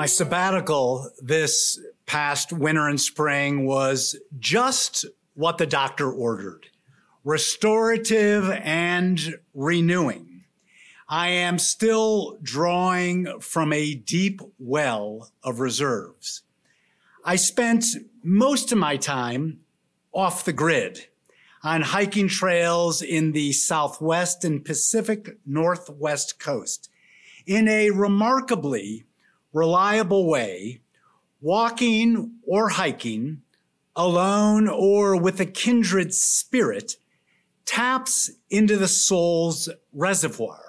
My sabbatical this past winter and spring was just what the doctor ordered restorative and renewing. I am still drawing from a deep well of reserves. I spent most of my time off the grid on hiking trails in the Southwest and Pacific Northwest coast in a remarkably reliable way, walking or hiking alone or with a kindred spirit taps into the soul's reservoir.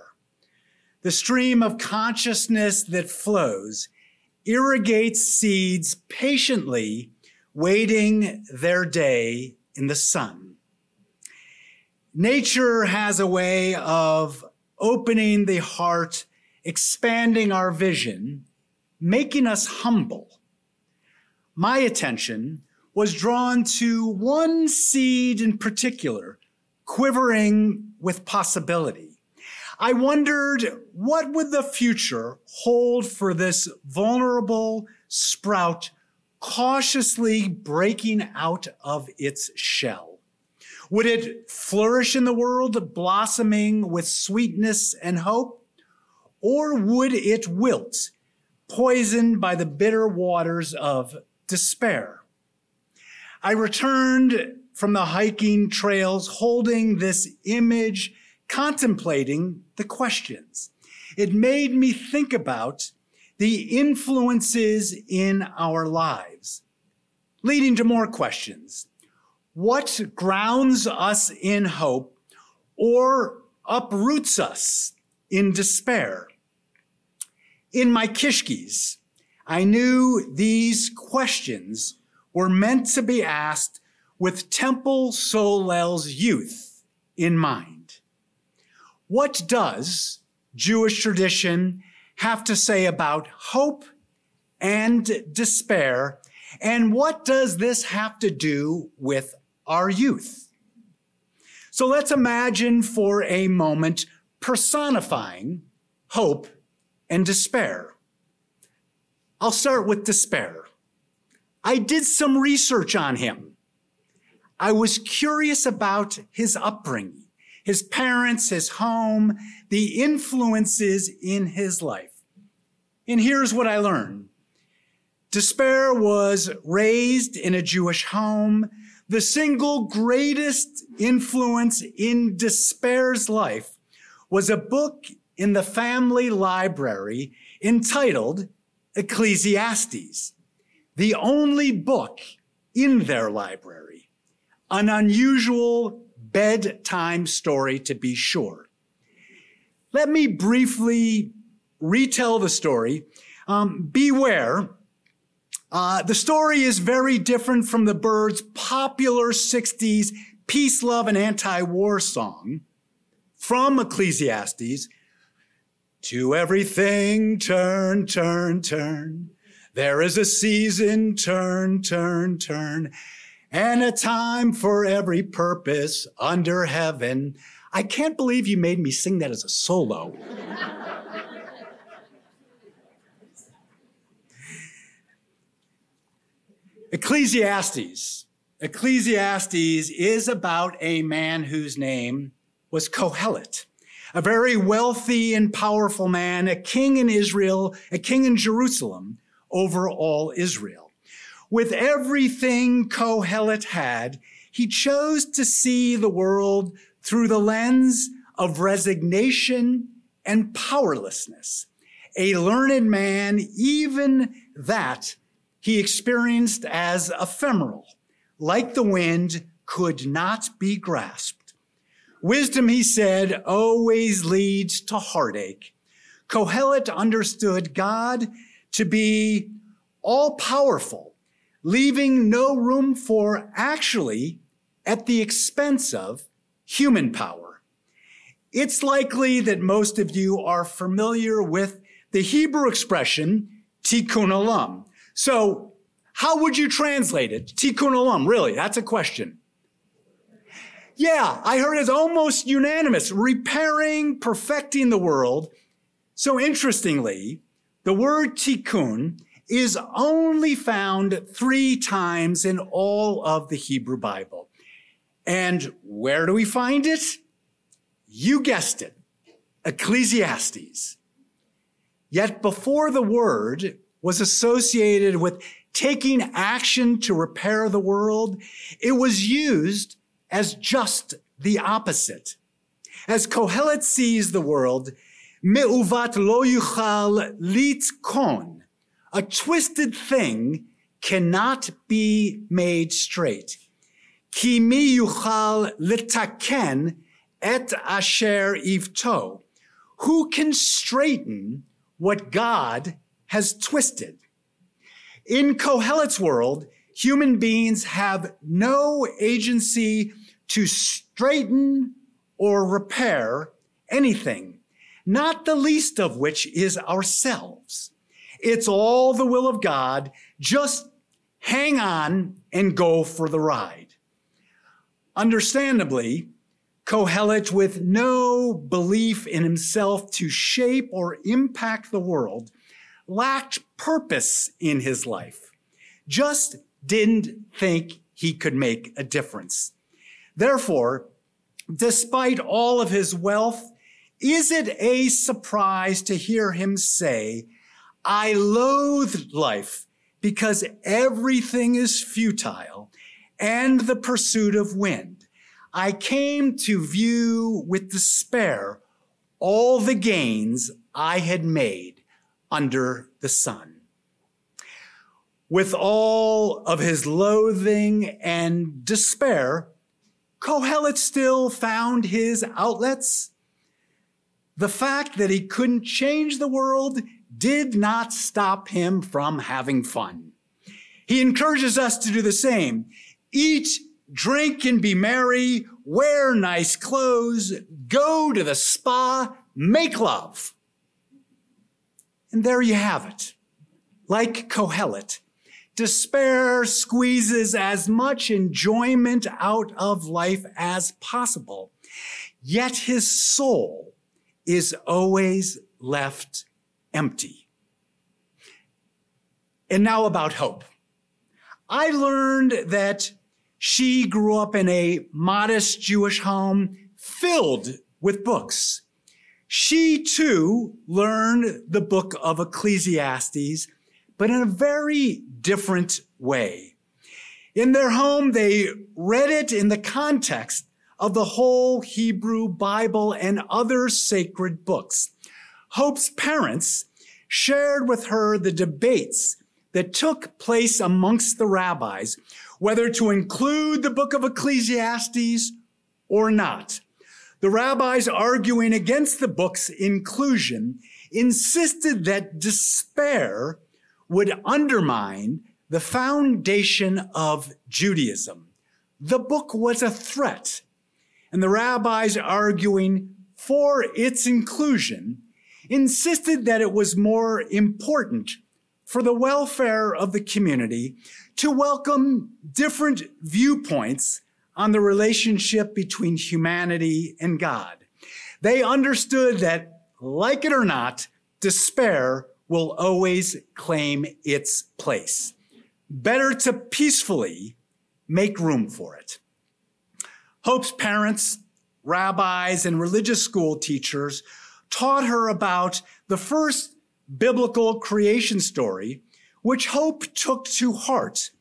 The stream of consciousness that flows irrigates seeds patiently waiting their day in the sun. Nature has a way of opening the heart, expanding our vision, making us humble. My attention was drawn to one seed in particular, quivering with possibility. I wondered what would the future hold for this vulnerable sprout cautiously breaking out of its shell. Would it flourish in the world, blossoming with sweetness and hope? Or would it wilt, poisoned by the bitter waters of despair? I returned from the hiking trails holding this image, contemplating the questions. It made me think about the influences in our lives, leading to more questions what grounds us in hope or uproots us in despair? In my kishkis, I knew these questions were meant to be asked with Temple Solel's youth in mind. What does Jewish tradition have to say about hope and despair? And what does this have to do with our youth. So let's imagine for a moment personifying hope and despair. I'll start with despair. I did some research on him. I was curious about his upbringing, his parents, his home, the influences in his life. And here's what I learned. Despair was raised in a Jewish home the single greatest influence in Despair's life was a book in the family library entitled Ecclesiastes, the only book in their library. An unusual bedtime story to be sure. Let me briefly retell the story. Um, beware uh, the story is very different from the Byrds' popular 60s peace, love, and anti-war song from Ecclesiastes. To everything turn, turn, turn. There is a season, turn, turn, turn, and a time for every purpose under heaven. I can't believe you made me sing that as a solo. Ecclesiastes. Ecclesiastes is about a man whose name was Kohelet, a very wealthy and powerful man, a king in Israel, a king in Jerusalem over all Israel. With everything Kohelet had, he chose to see the world through the lens of resignation and powerlessness. A learned man, even that he experienced as ephemeral, like the wind, could not be grasped. Wisdom, he said, always leads to heartache. Kohelet understood God to be all powerful, leaving no room for actually at the expense of human power. It's likely that most of you are familiar with the Hebrew expression tikkun olam, so, how would you translate it? Tikkun olam, really? That's a question. Yeah, I heard it's almost unanimous. Repairing, perfecting the world. So interestingly, The word tikkun is only found three times in all of the Hebrew Bible. And where do we find it? You guessed it, Ecclesiastes. Yet before the word was associated with taking action to repair the world, it was used as just the opposite. As Kohelet sees the world, me'uvat lo yuchal litkon, a twisted thing cannot be made straight. Ki mi yuchal litaken et asher ivto. Who can straighten what God has twisted? In Kohelet's world, human beings have no agency to straighten or repair anything, not the least of which is ourselves. It's all the will of God. Just hang on and go for the ride. Understandably, Kohelet, with no belief in himself to shape or impact the world, lacked purpose in his life, just didn't think he could make a difference. Therefore, despite all of his wealth, is it a surprise to hear him say, I loathe life because everything is futile and the pursuit of wind. I came to view with despair all the gains I had made under the sun. With all of his loathing and despair, Kohelet still found his outlets. The fact that he couldn't change the world did not stop him from having fun. He encourages us to do the same. Eat, drink, and be merry, wear nice clothes, go to the spa, make love. And there you have it. Like Kohelet, Despair squeezes as much enjoyment out of life as possible, yet his soul is always left empty. And now about hope. I learned that she grew up in a modest Jewish home filled with books. She too learned the book of Ecclesiastes but in a very different way. In their home, they read it in the context of the whole Hebrew Bible and other sacred books. Hope's parents shared with her the debates that took place amongst the rabbis, whether to include the book of Ecclesiastes or not. The rabbis arguing against the book's inclusion insisted that despair would undermine the foundation of Judaism. The book was a threat, and the rabbis arguing for its inclusion insisted that it was more important for the welfare of the community to welcome different viewpoints on the relationship between humanity and God. They understood that, like it or not, despair will always claim its place. Better to peacefully make room for it. Hope's parents, rabbis, and religious school teachers taught her about the first biblical creation story, which Hope took to heart.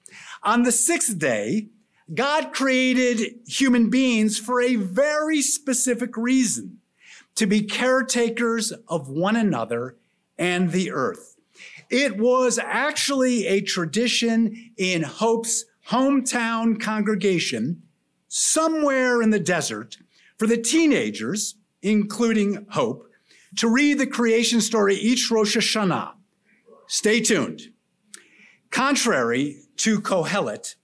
On the sixth day, God created human beings for a very specific reason to be caretakers of one another and the earth. It was actually a tradition in Hope's hometown congregation somewhere in the desert for the teenagers, including Hope, to read the creation story each Rosh Hashanah. Stay tuned. Contrary to Kohelet,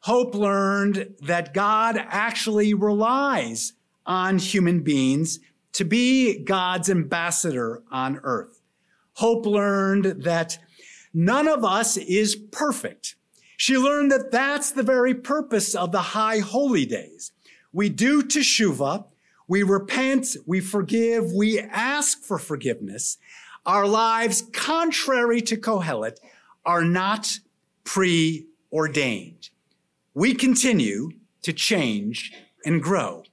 Hope learned that God actually relies on human beings to be God's ambassador on earth. Hope learned that none of us is perfect. She learned that that's the very purpose of the high holy days. We do teshuva, we repent, we forgive, we ask for forgiveness. Our lives, contrary to Kohelet, are not preordained. We continue to change and grow.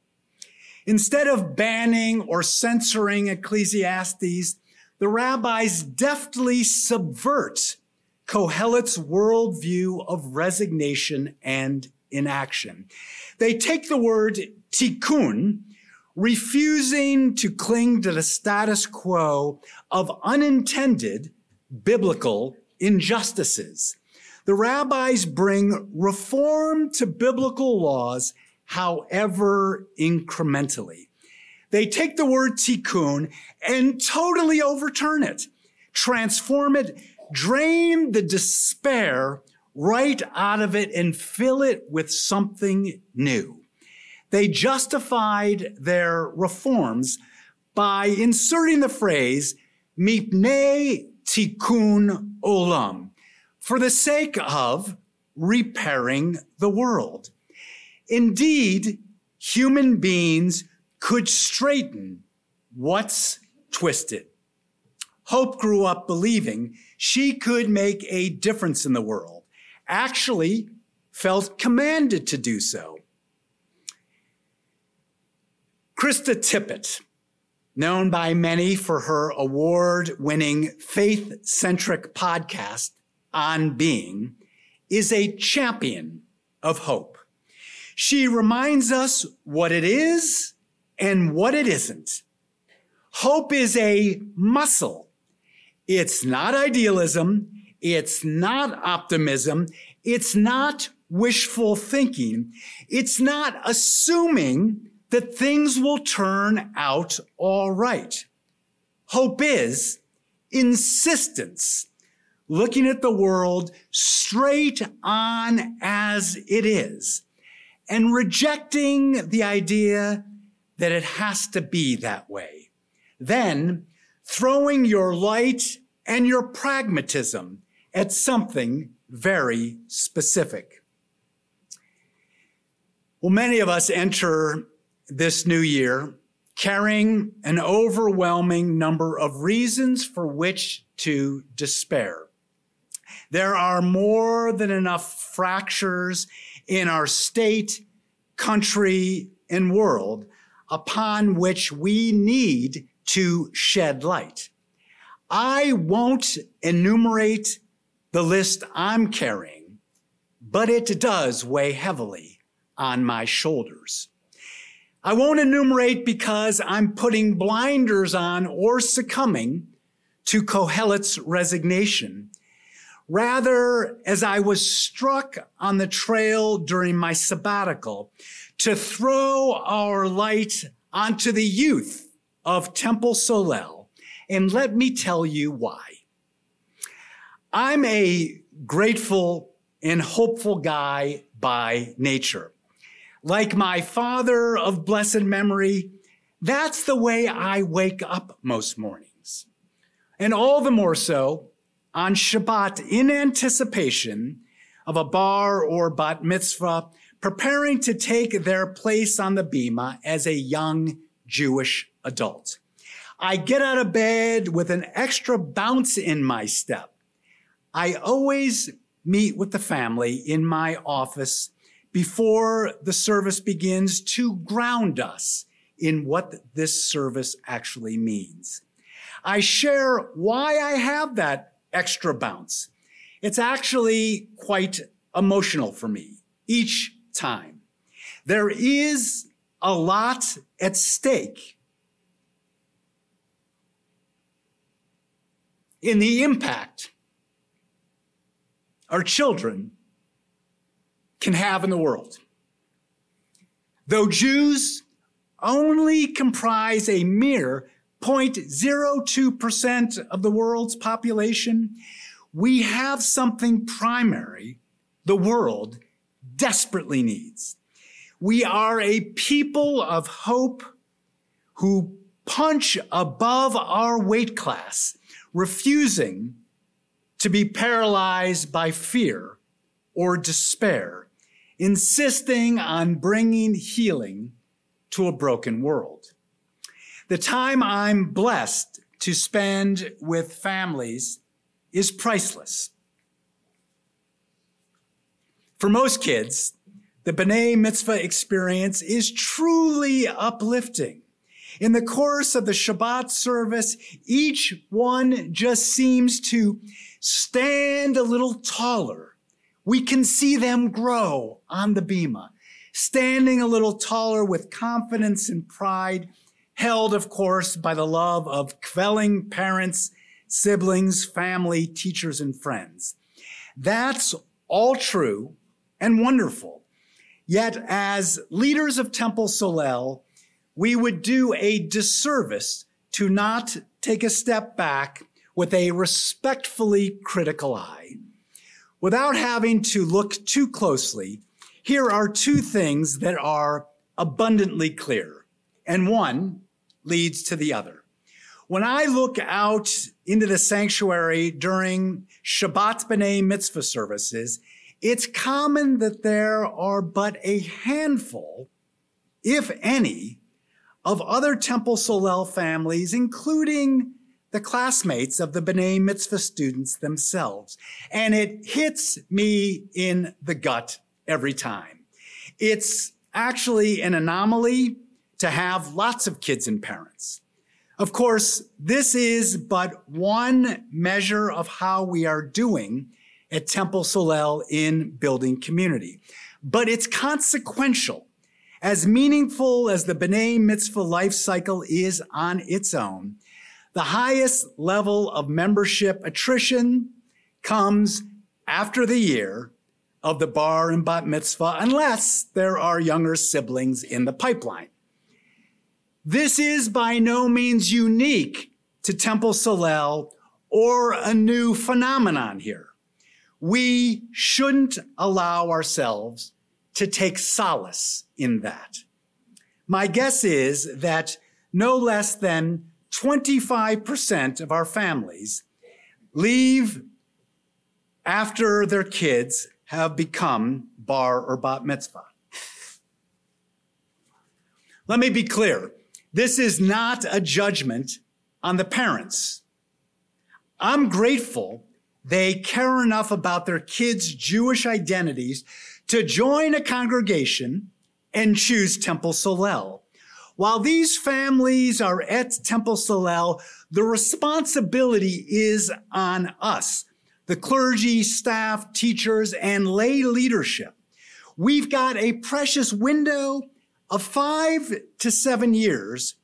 Instead of banning or censoring Ecclesiastes, the rabbis deftly subvert Kohelet's worldview of resignation and inaction. They take the word tikkun, refusing to cling to the status quo of unintended biblical injustices. The rabbis bring reform to biblical laws however incrementally. They take the word tikkun and totally overturn it, transform it, drain the despair right out of it and fill it with something new. They justified their reforms by inserting the phrase mipnei tikkun olam for the sake of repairing the world. Indeed, human beings could straighten what's twisted. Hope grew up believing she could make a difference in the world, actually felt commanded to do so. Krista Tippett, known by many for her award winning faith centric podcast, On Being, is a champion of hope. She reminds us what it is and what it isn't. Hope is a muscle. It's not idealism. It's not optimism. It's not wishful thinking. It's not assuming that things will turn out all right. Hope is insistence, looking at the world straight on as it is and rejecting the idea that it has to be that way. Then throwing your light and your pragmatism at something very specific. Well, many of us enter this new year carrying an overwhelming number of reasons for which to despair. There are more than enough fractures in our state, country, and world upon which we need to shed light. I won't enumerate the list I'm carrying, but it does weigh heavily on my shoulders. I won't enumerate because I'm putting blinders on or succumbing to Kohelet's resignation Rather, as I was struck on the trail during my sabbatical, to throw our light onto the youth of Temple Solel. And let me tell you why. I'm a grateful and hopeful guy by nature. Like my father of blessed memory, that's the way I wake up most mornings. And all the more so on Shabbat in anticipation of a bar or bat mitzvah, preparing to take their place on the bima as a young Jewish adult. I get out of bed with an extra bounce in my step. I always meet with the family in my office before the service begins to ground us in what this service actually means. I share why I have that extra bounce. It's actually quite emotional for me each time. There is a lot at stake in the impact our children can have in the world. Though Jews only comprise a mere 0.02% of the world's population, we have something primary the world desperately needs. We are a people of hope who punch above our weight class, refusing to be paralyzed by fear or despair, insisting on bringing healing to a broken world. The time I'm blessed to spend with families is priceless. For most kids, the B'nai Mitzvah experience is truly uplifting. In the course of the Shabbat service, each one just seems to stand a little taller. We can see them grow on the bima, standing a little taller with confidence and pride, held, of course, by the love of kvelling parents, siblings, family, teachers, and friends. That's all true and wonderful. Yet, as leaders of Temple Solel, we would do a disservice to not take a step back with a respectfully critical eye. Without having to look too closely, here are two things that are abundantly clear, and one leads to the other. When I look out into the sanctuary during Shabbat B'nai Mitzvah services, it's common that there are but a handful, if any, of other Temple Solel families, including the classmates of the B'nai Mitzvah students themselves. And it hits me in the gut every time. It's actually an anomaly to have lots of kids and parents. Of course, this is but one measure of how we are doing at Temple Solel in building community. But it's consequential as meaningful as the B'nai Mitzvah life cycle is on its own, the highest level of membership attrition comes after the year of the bar and bat mitzvah, unless there are younger siblings in the pipeline. This is by no means unique to Temple Solel or a new phenomenon here. We shouldn't allow ourselves to take solace in that. My guess is that no less than 25% of our families leave after their kids have become bar or bat mitzvah. Let me be clear. This is not a judgment on the parents. I'm grateful they care enough about their kids' Jewish identities to join a congregation and choose Temple Solel. While these families are at Temple Solel, the responsibility is on us, the clergy, staff, teachers, and lay leadership. We've got a precious window of five to seven years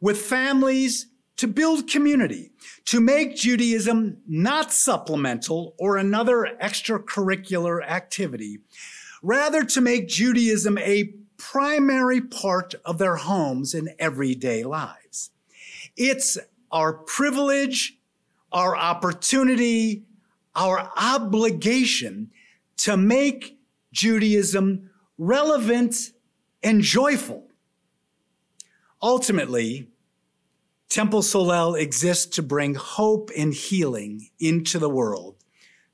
with families to build community, to make Judaism not supplemental or another extracurricular activity, rather to make Judaism a primary part of their homes and everyday lives. It's our privilege, our opportunity, our obligation to make Judaism relevant and joyful. Ultimately, Temple Solel exists to bring hope and healing into the world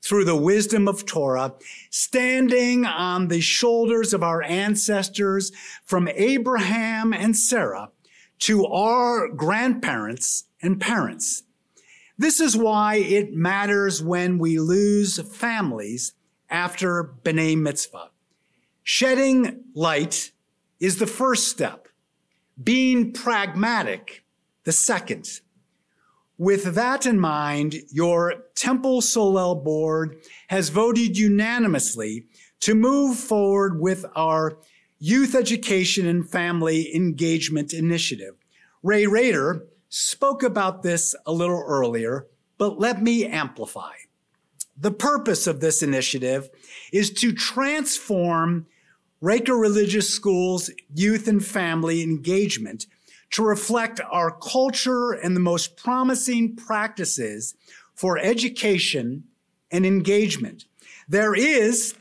through the wisdom of Torah, standing on the shoulders of our ancestors from Abraham and Sarah to our grandparents and parents. This is why it matters when we lose families after B'nai Mitzvah. Shedding light is the first step. Being pragmatic, the second. With that in mind, your Temple Solel board has voted unanimously to move forward with our Youth Education and Family Engagement Initiative. Ray Rader spoke about this a little earlier, but let me amplify. The purpose of this initiative is to transform Raker Religious Schools youth and family engagement to reflect our culture and the most promising practices for education and engagement. There is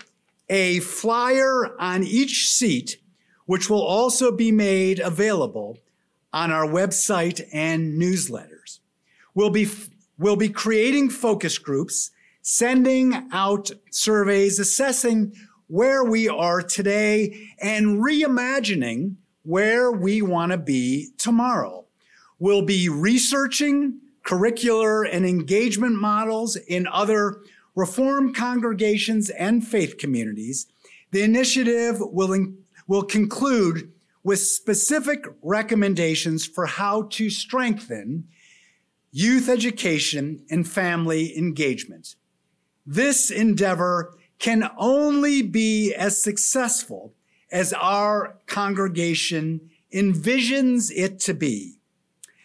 a flyer on each seat, which will also be made available on our website and newsletters. We'll be, we'll be creating focus groups, sending out surveys, assessing where we are today, and reimagining where we want to be tomorrow. We'll be researching curricular, and engagement models in other Reformed congregations and faith communities, the initiative will, in, will conclude with specific recommendations for how to strengthen youth education and family engagement. This endeavor can only be as successful as our congregation envisions it to be.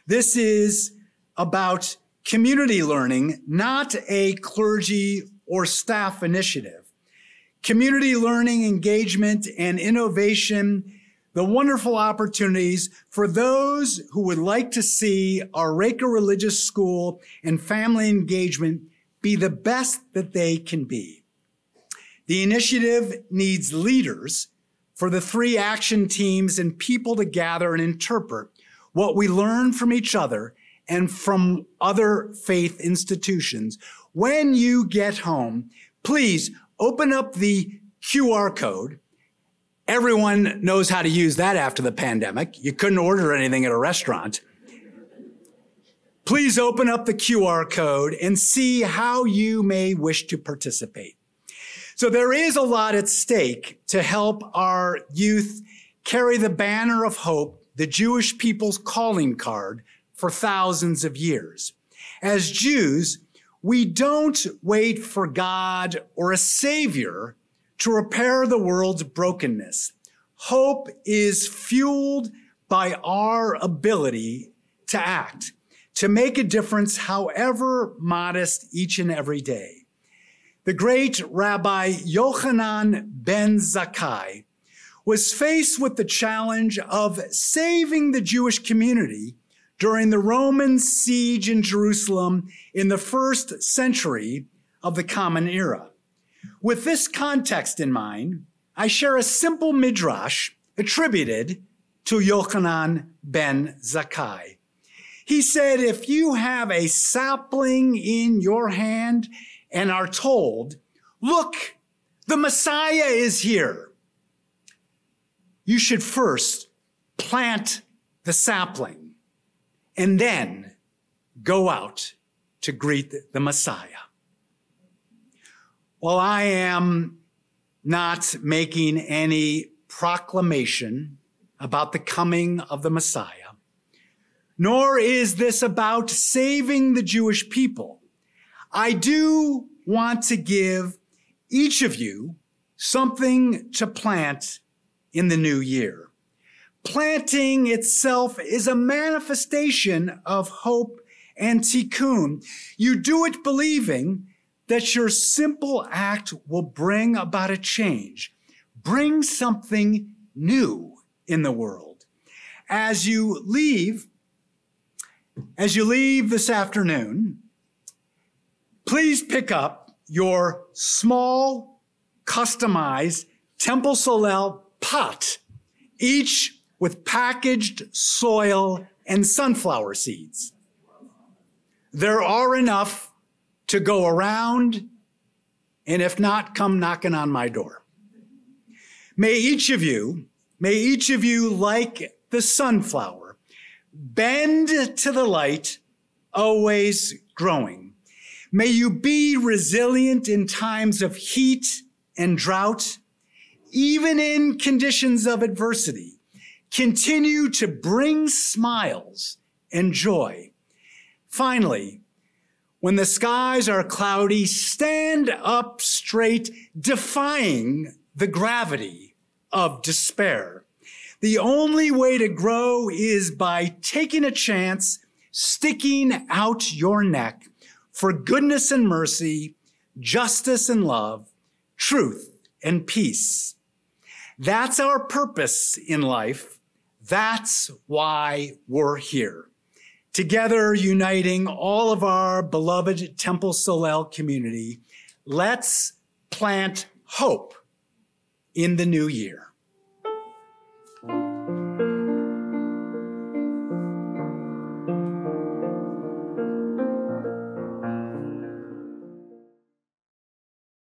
This is about community learning, not a clergy or staff initiative. Community learning, engagement, and innovation, the wonderful opportunities for those who would like to see our Reka Religious School and family engagement be the best that they can be. The initiative needs leaders for the three action teams and people to gather and interpret what we learn from each other and from other faith institutions. When you get home, please open up the QR code. Everyone knows how to use that after the pandemic. You couldn't order anything at a restaurant. Please open up the QR code and see how you may wish to participate. So there is a lot at stake to help our youth carry the banner of hope, the Jewish people's calling card for thousands of years. As Jews, we don't wait for God or a savior to repair the world's brokenness. Hope is fueled by our ability to act, to make a difference, however modest each and every day. The great Rabbi Yochanan ben Zakkai was faced with the challenge of saving the Jewish community during the Roman siege in Jerusalem in the first century of the Common Era. With this context in mind, I share a simple midrash attributed to Yochanan ben Zakkai. He said, if you have a sapling in your hand and are told, look, the Messiah is here, you should first plant the sapling and then go out to greet the Messiah. While I am not making any proclamation about the coming of the Messiah, nor is this about saving the Jewish people. I do want to give each of you something to plant in the new year. Planting itself is a manifestation of hope and tikkun. You do it believing that your simple act will bring about a change, bring something new in the world. As you leave, as you leave this afternoon, please pick up your small, customized Temple Solel pot, each with packaged soil and sunflower seeds. There are enough to go around, and if not, come knocking on my door. May each of you, may each of you, like the sunflower, bend to the light, always growing. May you be resilient in times of heat and drought, even in conditions of adversity continue to bring smiles and joy. Finally, when the skies are cloudy, stand up straight, defying the gravity of despair. The only way to grow is by taking a chance, sticking out your neck for goodness and mercy, justice and love, truth and peace. That's our purpose in life that's why we're here. Together, uniting all of our beloved Temple Solel community, let's plant hope in the new year.